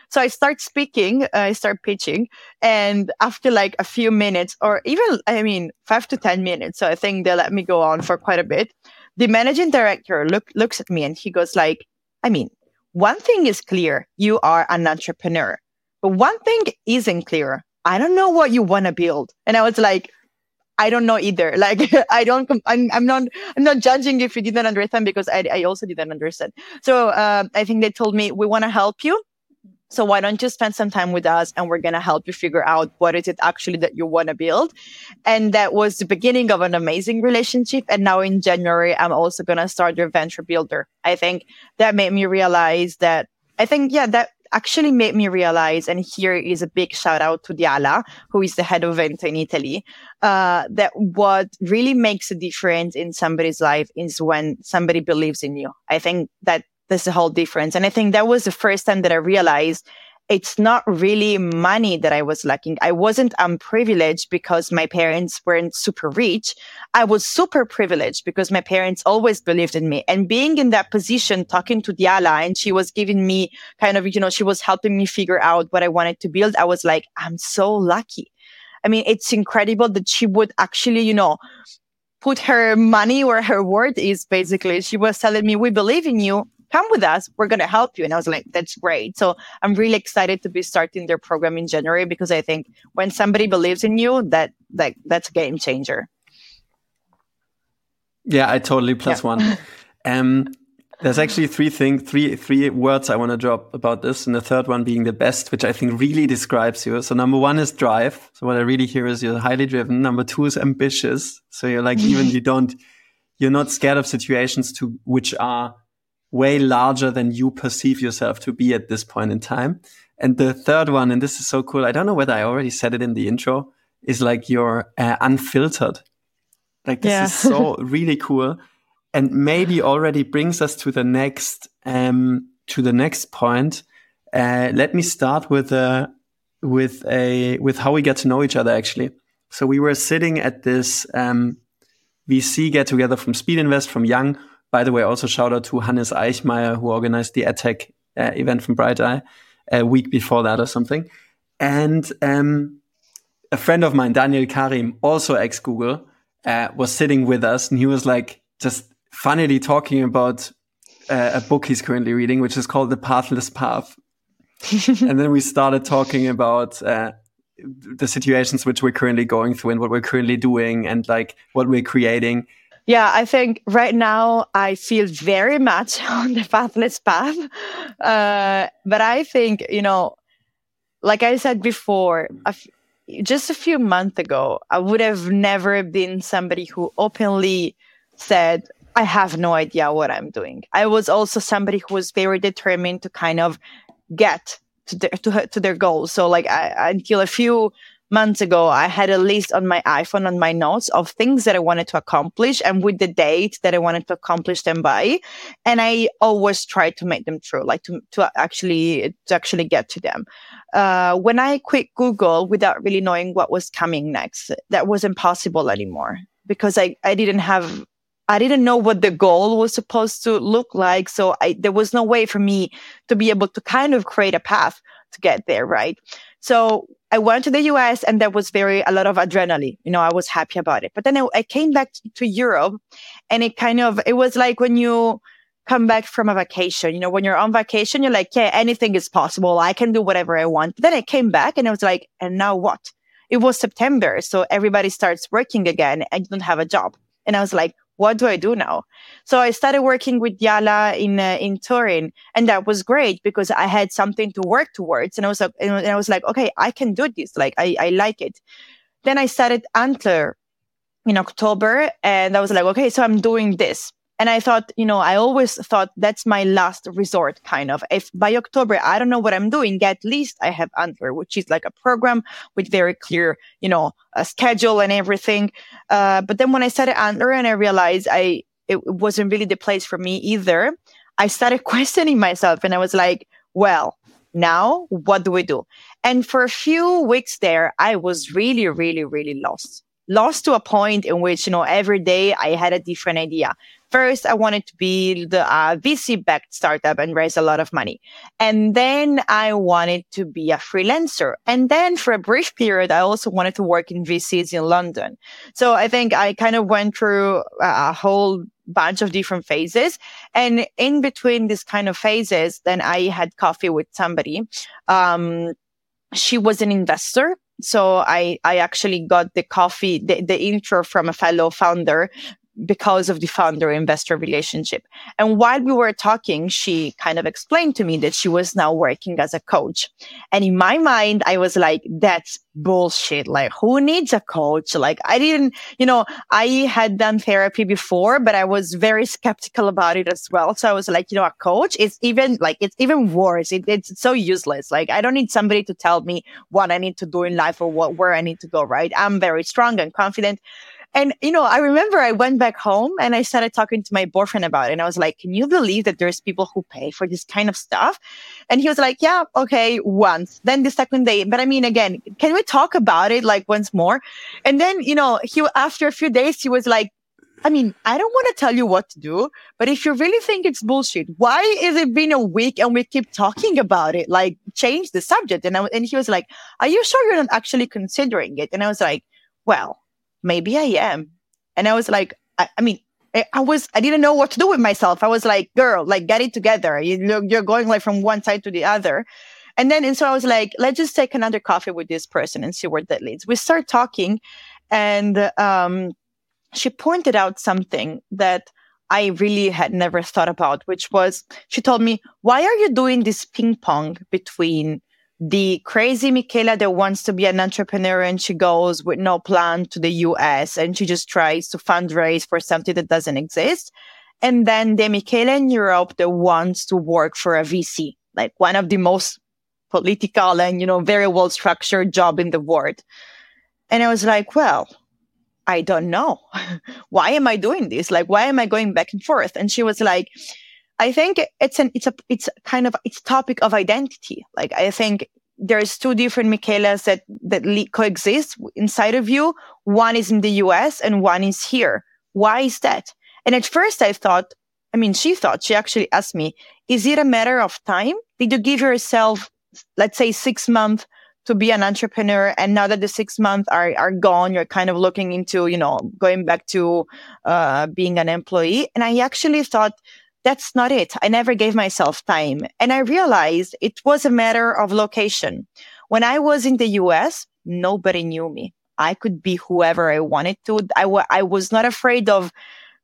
So I start speaking, uh, I start pitching, and after like a few minutes, or even, I mean, five to 10 minutes, so I think they let me go on for quite a bit the managing director look, looks at me and he goes like, I mean, one thing is clear. You are an entrepreneur, but one thing isn't clear. I don't know what you want to build. And I was like, I don't know either. Like, I don't, I'm, I'm not, I'm not judging if you didn't understand because I, I also didn't understand. So, uh, I think they told me, we want to help you. So why don't you spend some time with us and we're going to help you figure out what is it actually that you want to build. And that was the beginning of an amazing relationship. And now in January, I'm also going to start your venture builder. I think that made me realize that I think, yeah, that actually made me realize, and here is a big shout out to Diala, who is the head of Vento in Italy, uh, that what really makes a difference in somebody's life is when somebody believes in you. I think that there's a whole difference. And I think that was the first time that I realized it's not really money that I was lacking. I wasn't unprivileged because my parents weren't super rich. I was super privileged because my parents always believed in me. And being in that position, talking to Diala, and she was giving me kind of, you know, she was helping me figure out what I wanted to build. I was like, I'm so lucky. I mean, it's incredible that she would actually, you know, put her money where her word is basically. She was telling me, we believe in you come with us. We're going to help you. And I was like, that's great. So I'm really excited to be starting their program in January because I think when somebody believes in you, that, that that's a game changer. Yeah, I totally plus yeah. one. Um, there's actually three things, three three words I want to drop about this, and the third one being the best, which I think really describes you. So number one is drive. So what I really hear is you're highly driven. Number two is ambitious. So you're like even you don't, you're not scared of situations to which are way larger than you perceive yourself to be at this point in time. And the third one, and this is so cool. I don't know whether I already said it in the intro, is like you're uh, unfiltered. Like this yeah. is so really cool, and maybe already brings us to the next um, to the next point. Uh, let me start with a with a with how we get to know each other actually. So we were sitting at this um, VC get together from Speedinvest from Young, by the way, also shout out to Hannes Eichmeier, who organized the EdTech uh, event from Brighteye a week before that or something. And um, a friend of mine, Daniel Karim, also ex Google, uh, was sitting with us and he was like just funnily talking about uh, a book he's currently reading, which is called The Pathless Path. and then we started talking about uh, the situations which we're currently going through and what we're currently doing and like what we're creating. Yeah, I think right now I feel very much on the pathless path. Uh, but I think, you know, like I said before, just a few months ago, I would have never been somebody who openly said, I have no idea what I'm doing. I was also somebody who was very determined to kind of get to their, to, to their goals. So like I, until a few months ago, I had a list on my iPhone on my notes of things that I wanted to accomplish and with the date that I wanted to accomplish them by. And I always tried to make them true, like to, to actually, to actually get to them. Uh, when I quit Google without really knowing what was coming next, that was impossible anymore because I, I didn't have I didn't know what the goal was supposed to look like. So I, there was no way for me to be able to kind of create a path to get there. Right. So I went to the US and there was very, a lot of adrenaline. You know, I was happy about it. But then I, I came back to, to Europe and it kind of, it was like when you, come back from a vacation. You know, when you're on vacation, you're like, yeah, anything is possible. I can do whatever I want. But then I came back and I was like, and now what? It was September. So everybody starts working again and you don't have a job. And I was like, what do I do now? So I started working with Yala in uh, in Turin, and that was great because I had something to work towards, and I was like, and I was like, okay, I can do this. Like I I like it. Then I started Antler in October, and I was like, okay, so I'm doing this. And I thought, you know, I always thought that's my last resort kind of. If by October, I don't know what I'm doing, at least I have Antler, which is like a program with very clear, you know, a schedule and everything. Uh, but then when I started Antler and I realized I, it wasn't really the place for me either, I started questioning myself and I was like, well, now what do we do? And for a few weeks there, I was really, really, really lost lost to a point in which, you know, every day I had a different idea. First, I wanted to build a VC backed startup and raise a lot of money. And then I wanted to be a freelancer. And then for a brief period, I also wanted to work in VCs in London. So I think I kind of went through a whole bunch of different phases. And in between these kind of phases, then I had coffee with somebody. Um, she was an investor so I, I actually got the coffee, the, the intro from a fellow founder because of the founder investor relationship. And while we were talking, she kind of explained to me that she was now working as a coach. And in my mind, I was like, that's bullshit. Like, who needs a coach? Like, I didn't, you know, I had done therapy before, but I was very skeptical about it as well. So I was like, you know, a coach is even like, it's even worse. It, it's so useless. Like, I don't need somebody to tell me what I need to do in life or what, where I need to go, right? I'm very strong and confident. And, you know, I remember I went back home and I started talking to my boyfriend about it. And I was like, can you believe that there's people who pay for this kind of stuff? And he was like, yeah, okay, once. Then the second day. But I mean, again, can we talk about it like once more? And then, you know, he, after a few days, he was like, I mean, I don't want to tell you what to do, but if you really think it's bullshit, why is it been a week and we keep talking about it? Like, change the subject. And I, and he was like, "Are you sure you're not actually considering it?" And I was like, "Well, maybe I am. And I was like, I, I mean, I, I was, I didn't know what to do with myself. I was like, girl, like get it together. You, you're going like from one side to the other. And then, and so I was like, let's just take another coffee with this person and see where that leads. We start talking and, um, she pointed out something that I really had never thought about, which was she told me, why are you doing this ping pong between the crazy Michela that wants to be an entrepreneur and she goes with no plan to the US and she just tries to fundraise for something that doesn't exist. And then the Michela in Europe that wants to work for a VC, like one of the most political and, you know, very well structured job in the world. And I was like, well, I don't know. why am I doing this? Like, why am I going back and forth? And she was like, I think it's an it's a it's kind of it's topic of identity. Like I think there's two different Michaelas that that coexist inside of you. One is in the U.S. and one is here. Why is that? And at first I thought, I mean, she thought she actually asked me, is it a matter of time? Did you give yourself, let's say, six months to be an entrepreneur and now that the six months are, are gone you're kind of looking into you know going back to uh, being an employee and i actually thought that's not it. I never gave myself time. And I realized it was a matter of location. When I was in the US, nobody knew me. I could be whoever I wanted to. I, w- I was not afraid of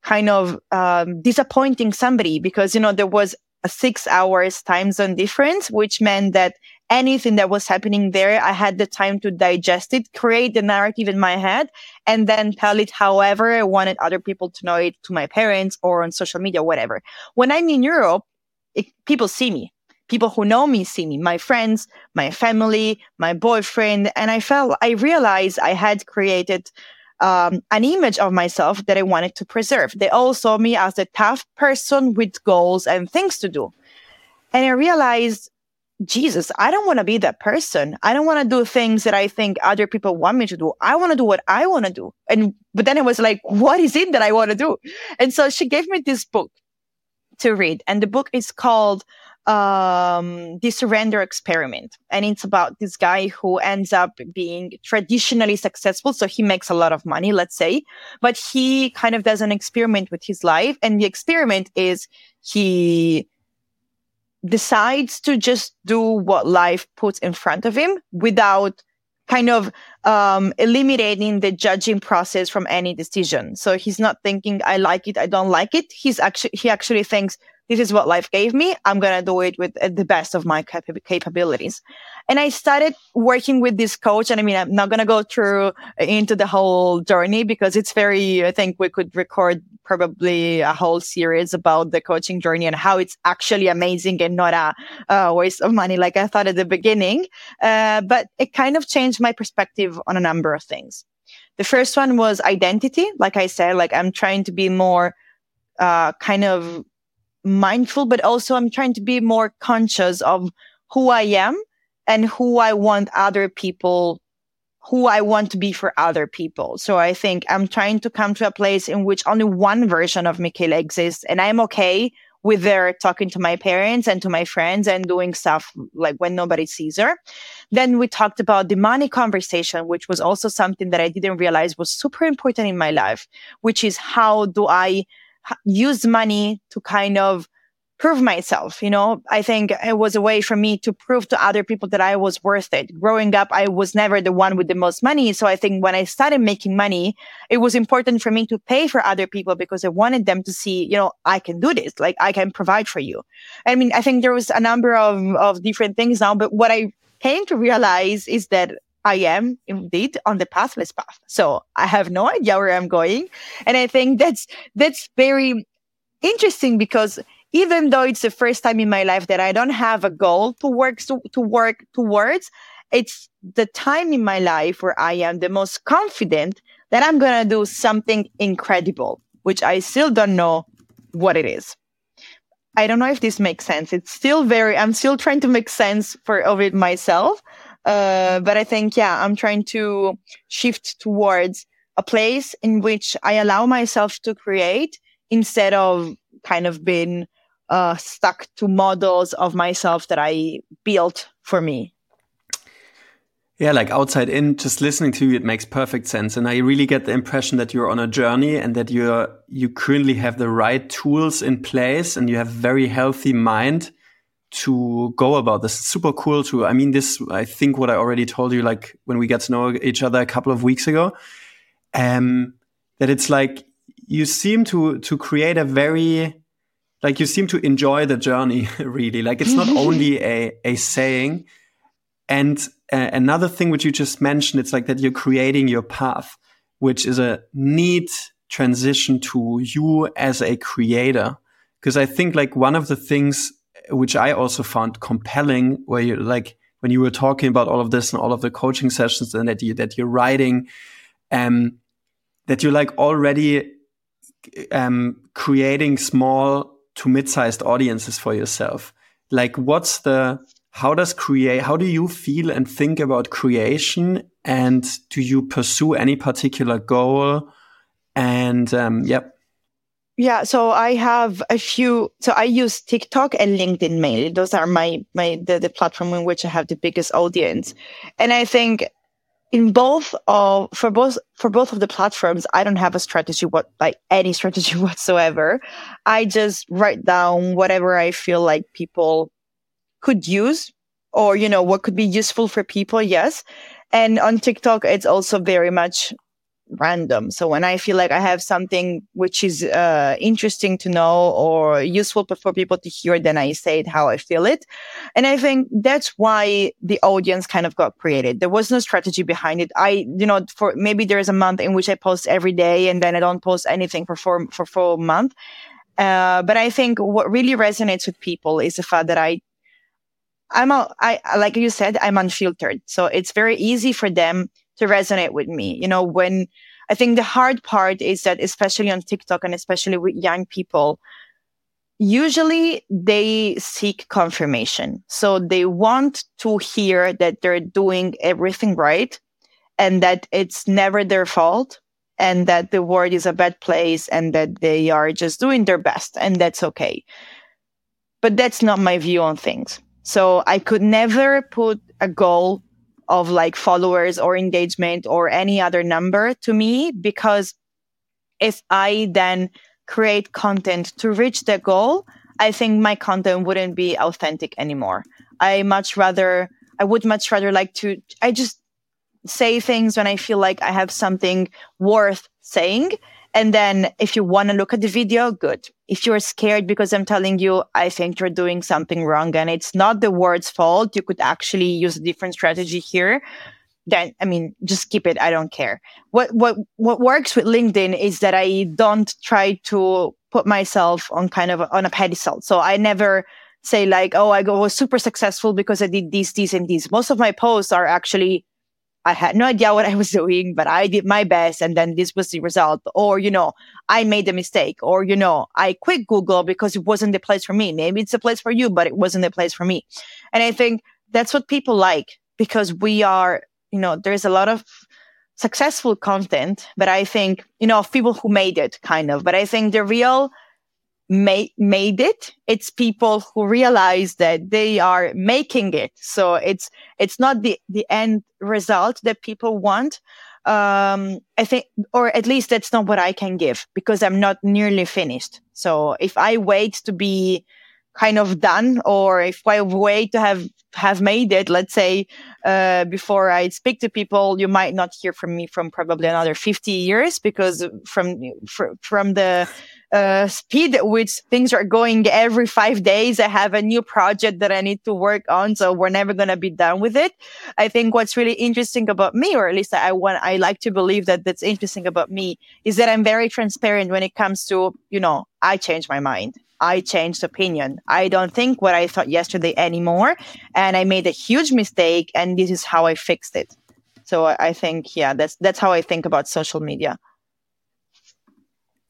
kind of um, disappointing somebody because you know there was a six hours time zone difference, which meant that anything that was happening there, I had the time to digest it, create the narrative in my head, and then tell it however I wanted other people to know it to my parents or on social media, whatever. When I'm in Europe, it, people see me. People who know me see me, my friends, my family, my boyfriend. And I felt, I realized I had created um, an image of myself that I wanted to preserve. They all saw me as a tough person with goals and things to do. And I realized, Jesus, I don't want to be that person. I don't want to do things that I think other people want me to do. I want to do what I want to do. And, but then it was like, what is it that I want to do? And so she gave me this book to read. And the book is called um, the surrender experiment. And it's about this guy who ends up being traditionally successful. So he makes a lot of money, let's say, but he kind of does an experiment with his life. And the experiment is he decides to just do what life puts in front of him without kind of um, eliminating the judging process from any decision. So he's not thinking, I like it, I don't like it. He's actually, he actually thinks, this is what life gave me. I'm going to do it with uh, the best of my cap- capabilities. And I started working with this coach. And I mean, I'm not going to go through uh, into the whole journey because it's very, I think we could record probably a whole series about the coaching journey and how it's actually amazing and not a, a waste of money like I thought at the beginning. Uh, but it kind of changed my perspective on a number of things. The first one was identity. Like I said, like I'm trying to be more, uh, kind of mindful, but also I'm trying to be more conscious of who I am and who I want other people, who I want to be for other people. So I think I'm trying to come to a place in which only one version of Michela exists and I'm okay with their talking to my parents and to my friends and doing stuff like when nobody sees her. Then we talked about the money conversation, which was also something that I didn't realize was super important in my life, which is how do I use money to kind of prove myself. You know, I think it was a way for me to prove to other people that I was worth it. Growing up, I was never the one with the most money. So I think when I started making money, it was important for me to pay for other people because I wanted them to see, you know, I can do this. Like I can provide for you. I mean, I think there was a number of, of different things now, but what I came to realize is that I am indeed on the pathless path. So I have no idea where I'm going. And I think that's, that's very interesting because even though it's the first time in my life that I don't have a goal to work, to, to work towards, it's the time in my life where I am the most confident that I'm going to do something incredible, which I still don't know what it is. I don't know if this makes sense. It's still very, I'm still trying to make sense for of it myself. Uh, but I think, yeah, I'm trying to shift towards a place in which I allow myself to create instead of kind of being uh, stuck to models of myself that I built for me. Yeah, like outside in, just listening to you, it makes perfect sense. And I really get the impression that you're on a journey and that you're, you currently have the right tools in place and you have very healthy mind to go about this. It's super cool to, I mean, this, I think what I already told you, like when we got to know each other a couple of weeks ago, um, that it's like you seem to, to create a very, like you seem to enjoy the journey really. Like it's not only a, a saying. And uh, another thing which you just mentioned, it's like that you're creating your path, which is a neat transition to you as a creator. Because I think like one of the things which I also found compelling, where you like when you were talking about all of this and all of the coaching sessions, and that you that you're writing, um, that you're like already um, creating small to mid-sized audiences for yourself. Like, what's the how does create how do you feel and think about creation? And do you pursue any particular goal? And um, yep yeah, so I have a few. So I use TikTok and LinkedIn mainly. Those are my my the, the platform in which I have the biggest audience, and I think in both of for both for both of the platforms, I don't have a strategy what like any strategy whatsoever. I just write down whatever I feel like people could use, or you know what could be useful for people. Yes, and on TikTok, it's also very much random. So when I feel like I have something which is uh, interesting to know or useful for people to hear, then I say it how I feel it. And I think that's why the audience kind of got created. There was no strategy behind it. I, you know, for maybe there's a month in which I post every day and then I don't post anything for four, for four month. Uh, but I think what really resonates with people is the fact that I I'm a, I, like you said, I'm unfiltered. So it's very easy for them to resonate with me. You know, when I think the hard part is that, especially on TikTok and especially with young people, usually they seek confirmation. So they want to hear that they're doing everything right and that it's never their fault and that the world is a bad place and that they are just doing their best and that's okay. But that's not my view on things. So I could never put a goal of like followers or engagement or any other number to me because if I then create content to reach the goal, I think my content wouldn't be authentic anymore. I much rather, I would much rather like to, I just say things when I feel like I have something worth saying and then if you want to look at the video, good. If you're scared because I'm telling you, I think you're doing something wrong and it's not the word's fault, you could actually use a different strategy here. Then, I mean, just keep it. I don't care. What, what, what works with LinkedIn is that I don't try to put myself on kind of on a pedestal. So I never say like, oh, I was super successful because I did these, these, and these. Most of my posts are actually I had no idea what I was doing, but I did my best. And then this was the result. Or, you know, I made a mistake. Or, you know, I quit Google because it wasn't the place for me. Maybe it's a place for you, but it wasn't the place for me. And I think that's what people like because we are, you know, there's a lot of successful content, but I think, you know, people who made it kind of, but I think the real made made it. It's people who realize that they are making it. So it's it's not the the end result that people want. Um i think or at least that's not what i can give because i'm not nearly finished. So if i wait to be kind of done or if i wait to have have made it let's say uh, before i speak to people you might not hear from me from probably another 50 years because from from the uh, speed which things are going every five days. I have a new project that I need to work on. So we're never going to be done with it. I think what's really interesting about me, or at least I want, I like to believe that that's interesting about me is that I'm very transparent when it comes to, you know, I change my mind. I changed opinion. I don't think what I thought yesterday anymore. And I made a huge mistake and this is how I fixed it. So I think, yeah, that's, that's how I think about social media.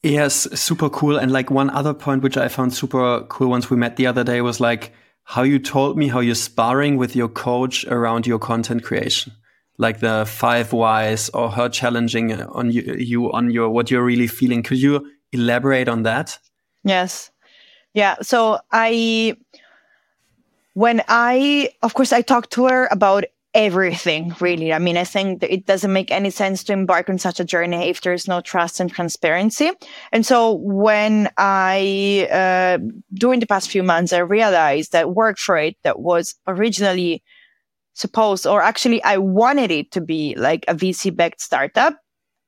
Yes, super cool. And like one other point, which I found super cool once we met the other day was like how you told me how you're sparring with your coach around your content creation, like the five whys or her challenging on you, you on your, what you're really feeling. Could you elaborate on that? Yes. Yeah. So I, when I, of course, I talked to her about everything really. I mean i think that it doesn't make any sense to embark on such a journey if there's no trust and transparency. And so when i uh, during the past few months i realized that work for it that was originally supposed or actually i wanted it to be like a vc backed startup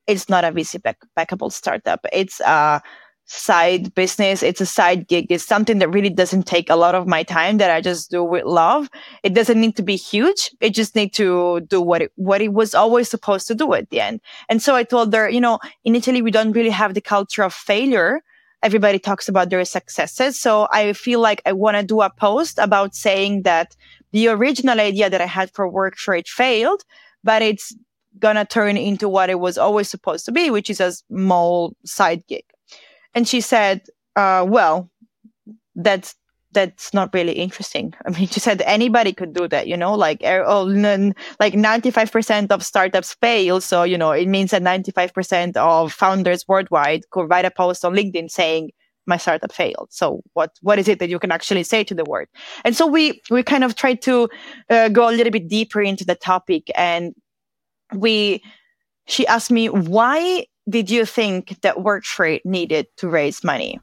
it's not a vc backable startup. It's a side business. It's a side gig. It's something that really doesn't take a lot of my time that I just do with love. It doesn't need to be huge. It just need to do what it, what it was always supposed to do at the end. And so I told her, you know, in Italy, we don't really have the culture of failure. Everybody talks about their successes. So I feel like I want to do a post about saying that the original idea that I had for work for it failed, but it's gonna turn into what it was always supposed to be, which is a small side gig. And she said, uh, well, that's that's not really interesting. I mean, she said anybody could do that, you know, like, er, oh, like 95% of startups fail. So, you know, it means that 95% of founders worldwide could write a post on LinkedIn saying, my startup failed. So what, what is it that you can actually say to the world? And so we, we kind of tried to uh, go a little bit deeper into the topic and we, she asked me, why did you think that Workfree needed to raise money?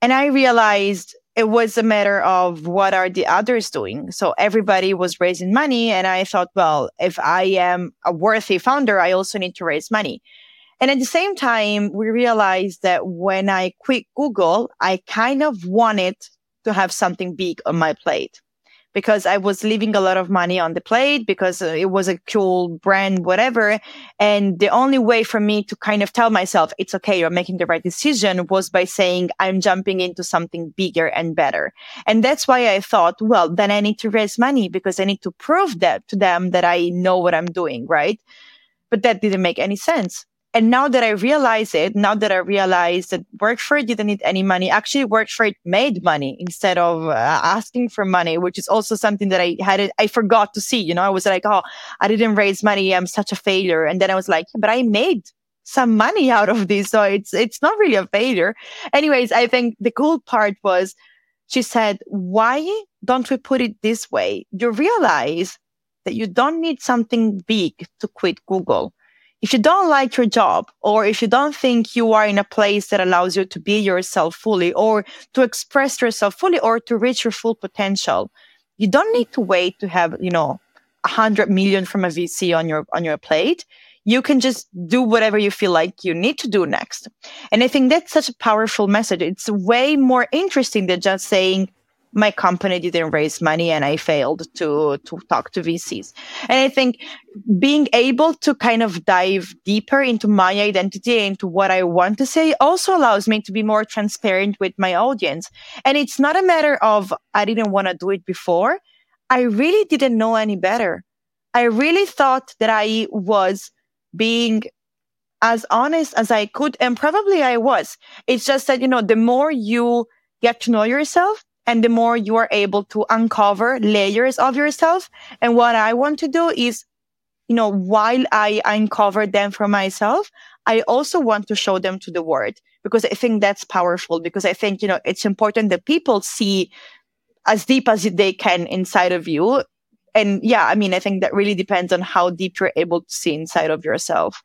And I realized it was a matter of what are the others doing. So everybody was raising money. And I thought, well, if I am a worthy founder, I also need to raise money. And at the same time, we realized that when I quit Google, I kind of wanted to have something big on my plate because I was leaving a lot of money on the plate because uh, it was a cool brand, whatever. And the only way for me to kind of tell myself, it's okay, you're making the right decision was by saying, I'm jumping into something bigger and better. And that's why I thought, well, then I need to raise money because I need to prove that to them that I know what I'm doing, right? But that didn't make any sense and now that I realize it, now that I realize that Work for It didn't need any money, actually Work for It made money instead of uh, asking for money, which is also something that I had, I forgot to see. You know, I was like, oh, I didn't raise money. I'm such a failure. And then I was like, but I made some money out of this. So it's, it's not really a failure. Anyways, I think the cool part was she said, why don't we put it this way? You realize that you don't need something big to quit Google if you don't like your job or if you don't think you are in a place that allows you to be yourself fully or to express yourself fully or to reach your full potential, you don't need to wait to have, you know, a hundred million from a VC on your, on your plate. You can just do whatever you feel like you need to do next. And I think that's such a powerful message. It's way more interesting than just saying, my company didn't raise money and I failed to, to talk to VCs. And I think being able to kind of dive deeper into my identity, into what I want to say also allows me to be more transparent with my audience. And it's not a matter of I didn't want to do it before. I really didn't know any better. I really thought that I was being as honest as I could. And probably I was. It's just that, you know, the more you get to know yourself, and the more you are able to uncover layers of yourself. And what I want to do is, you know, while I uncover them for myself, I also want to show them to the world because I think that's powerful because I think, you know, it's important that people see as deep as they can inside of you. And yeah, I mean, I think that really depends on how deep you're able to see inside of yourself.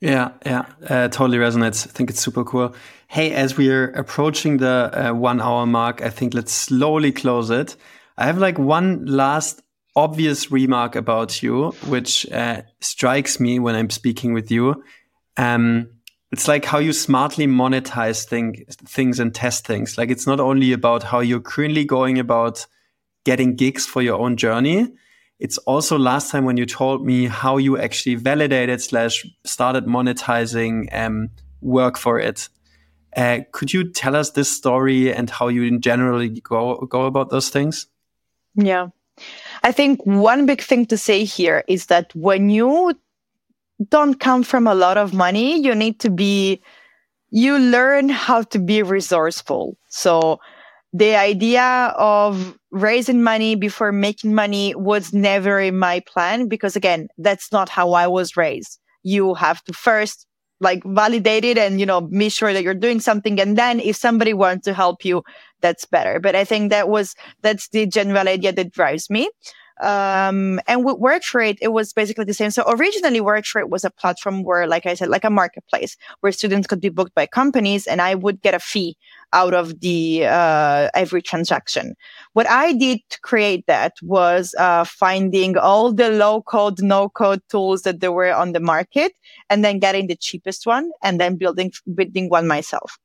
Yeah, yeah, uh, totally resonates. I think it's super cool. Hey, as we are approaching the uh, one hour mark, I think let's slowly close it. I have like one last obvious remark about you, which uh, strikes me when I'm speaking with you. Um, it's like how you smartly monetize thing, things and test things. Like it's not only about how you're currently going about getting gigs for your own journey, it's also last time when you told me how you actually validated slash started monetizing um, work for it. Uh, could you tell us this story and how you generally go go about those things? Yeah, I think one big thing to say here is that when you don't come from a lot of money, you need to be you learn how to be resourceful. So the idea of raising money before making money was never in my plan because again, that's not how I was raised. You have to first like validate it and, you know, be sure that you're doing something. And then if somebody wants to help you, that's better. But I think that was, that's the general idea that drives me. Um, and with for It, was basically the same. So originally for was a platform where, like I said, like a marketplace where students could be booked by companies and I would get a fee out of the, uh, every transaction. What I did to create that was, uh, finding all the low code, no code tools that there were on the market and then getting the cheapest one and then building, building one myself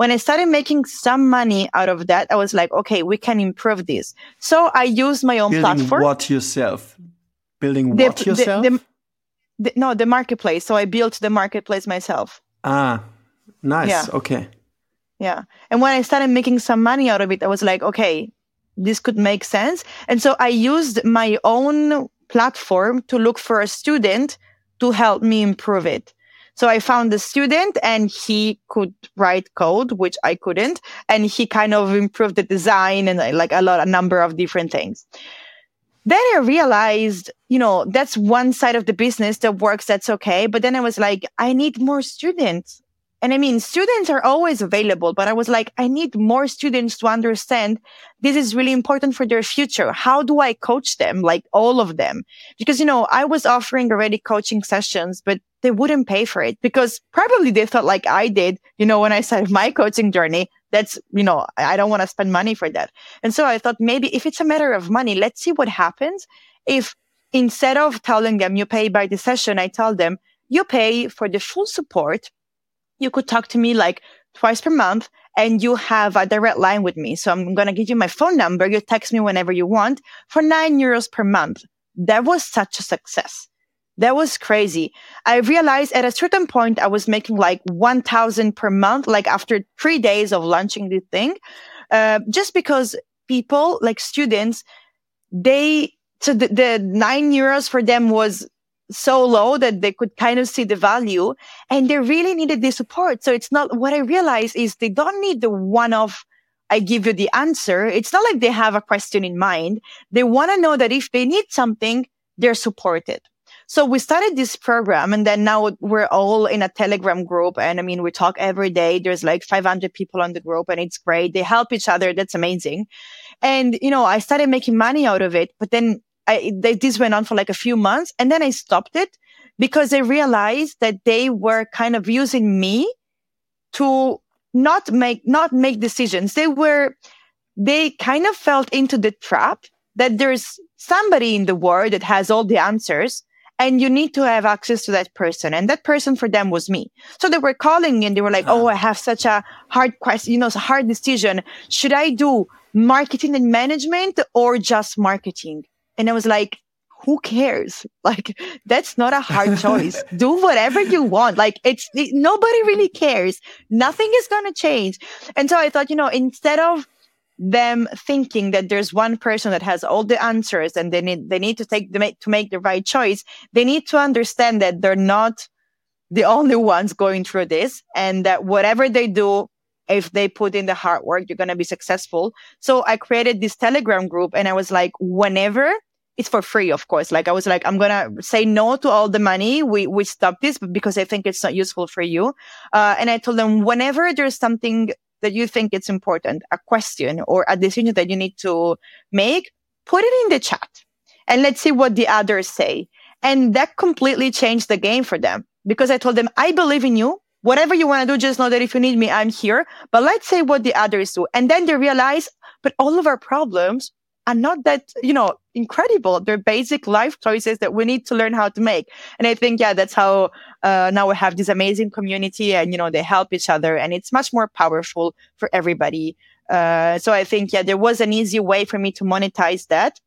when I started making some money out of that, I was like, okay, we can improve this. So I used my own Building platform. What yourself? Building the, what yourself? The, the, no, the marketplace. So I built the marketplace myself. Ah, nice. Yeah. Okay. Yeah. And when I started making some money out of it, I was like, okay, this could make sense. And so I used my own platform to look for a student to help me improve it. So I found a student and he could write code, which I couldn't. And he kind of improved the design and uh, like a lot, a number of different things. Then I realized, you know, that's one side of the business that works. That's okay. But then I was like, I need more students. And I mean, students are always available, but I was like, I need more students to understand this is really important for their future. How do I coach them? Like all of them? Because, you know, I was offering already coaching sessions, but they wouldn't pay for it because probably they thought like I did, you know, when I started my coaching journey, that's, you know, I don't want to spend money for that. And so I thought maybe if it's a matter of money, let's see what happens if instead of telling them you pay by the session, I tell them you pay for the full support. You could talk to me like twice per month and you have a direct line with me. So I'm going to give you my phone number. You text me whenever you want for nine euros per month. That was such a success. That was crazy. I realized at a certain point I was making like 1000 per month, like after three days of launching the thing, uh, just because people like students, they, so the, the nine euros for them was so low that they could kind of see the value and they really needed the support. So it's not what I realized is they don't need the one off. I give you the answer. It's not like they have a question in mind. They want to know that if they need something, they're supported. So we started this program and then now we're all in a telegram group. And I mean, we talk every day. There's like 500 people on the group and it's great. They help each other. That's amazing. And, you know, I started making money out of it, but then I, they, this went on for like a few months and then I stopped it because I realized that they were kind of using me to not make, not make decisions. They were, they kind of felt into the trap that there's somebody in the world that has all the answers and you need to have access to that person. And that person for them was me. So they were calling and they were like, Oh, I have such a hard question, you know, it's a hard decision. Should I do marketing and management or just marketing? And I was like, who cares? Like, that's not a hard choice. Do whatever you want. Like, it's, it, nobody really cares. Nothing is going to change. And so I thought, you know, instead of them thinking that there's one person that has all the answers and they need, they need to take the, to make the right choice, they need to understand that they're not the only ones going through this and that whatever they do, if they put in the hard work, you're going to be successful. So I created this telegram group and I was like, whenever it's for free, of course. Like I was like, I'm gonna say no to all the money. We we stop this because I think it's not useful for you. Uh, and I told them whenever there's something that you think it's important, a question or a decision that you need to make, put it in the chat and let's see what the others say. And that completely changed the game for them because I told them, I believe in you. Whatever you want to do, just know that if you need me, I'm here. But let's say what the others do. And then they realize, but all of our problems are not that, you know, incredible. They're basic life choices that we need to learn how to make. And I think, yeah, that's how uh, now we have this amazing community and, you know, they help each other and it's much more powerful for everybody. Uh, so I think, yeah, there was an easy way for me to monetize that,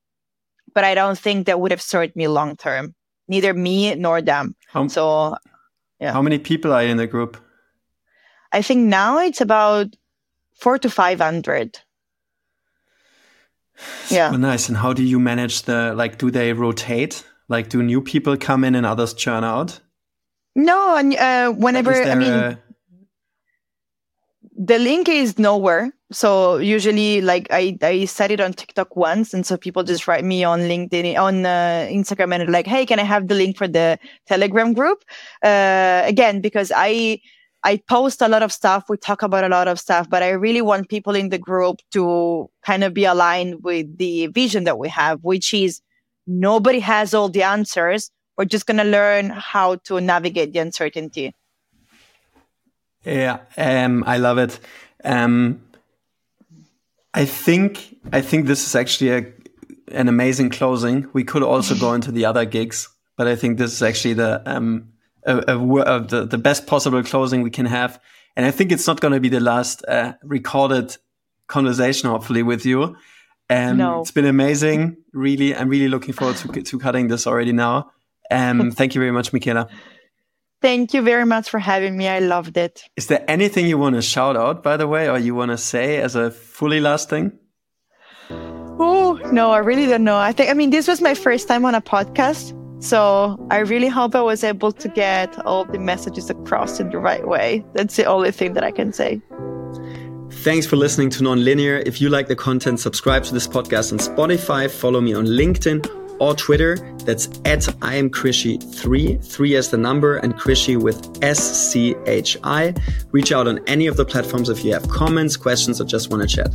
but I don't think that would have served me long term, neither me nor them. How, so, yeah. How many people are in the group? I think now it's about four to 500 yeah. Nice. And how do you manage the like do they rotate? Like do new people come in and others churn out? No and uh, whenever i mean a... the link is nowhere. So usually like i i set it on tiktok once and so people just write me on linkedin on uh, instagram and like hey can i have the link for the telegram group? Uh, again because i I post a lot of stuff. We talk about a lot of stuff, but I really want people in the group to kind of be aligned with the vision that we have, which is nobody has all the answers. We're just going to learn how to navigate the uncertainty. Yeah, um, I love it. Um, I think I think this is actually a, an amazing closing. We could also go into the other gigs, but I think this is actually the um, a, a, a, the, the best possible closing we can have. And I think it's not going to be the last uh, recorded conversation, hopefully, with you. Um, no. It's been amazing. Really, I'm really looking forward to, to cutting this already now. Um, thank you very much, Michaela. Thank you very much for having me. I loved it. Is there anything you want to shout out, by the way, or you want to say as a fully last thing? Oh, no, I really don't know. I think, I mean, this was my first time on a podcast. So I really hope I was able to get all the messages across in the right way. That's the only thing that I can say. Thanks for listening to Nonlinear. If you like the content, subscribe to this podcast on Spotify, follow me on LinkedIn or Twitter. That's at I am Krishy 3, 3 as the number, and Krishy with S C H I. Reach out on any of the platforms if you have comments, questions, or just want to chat.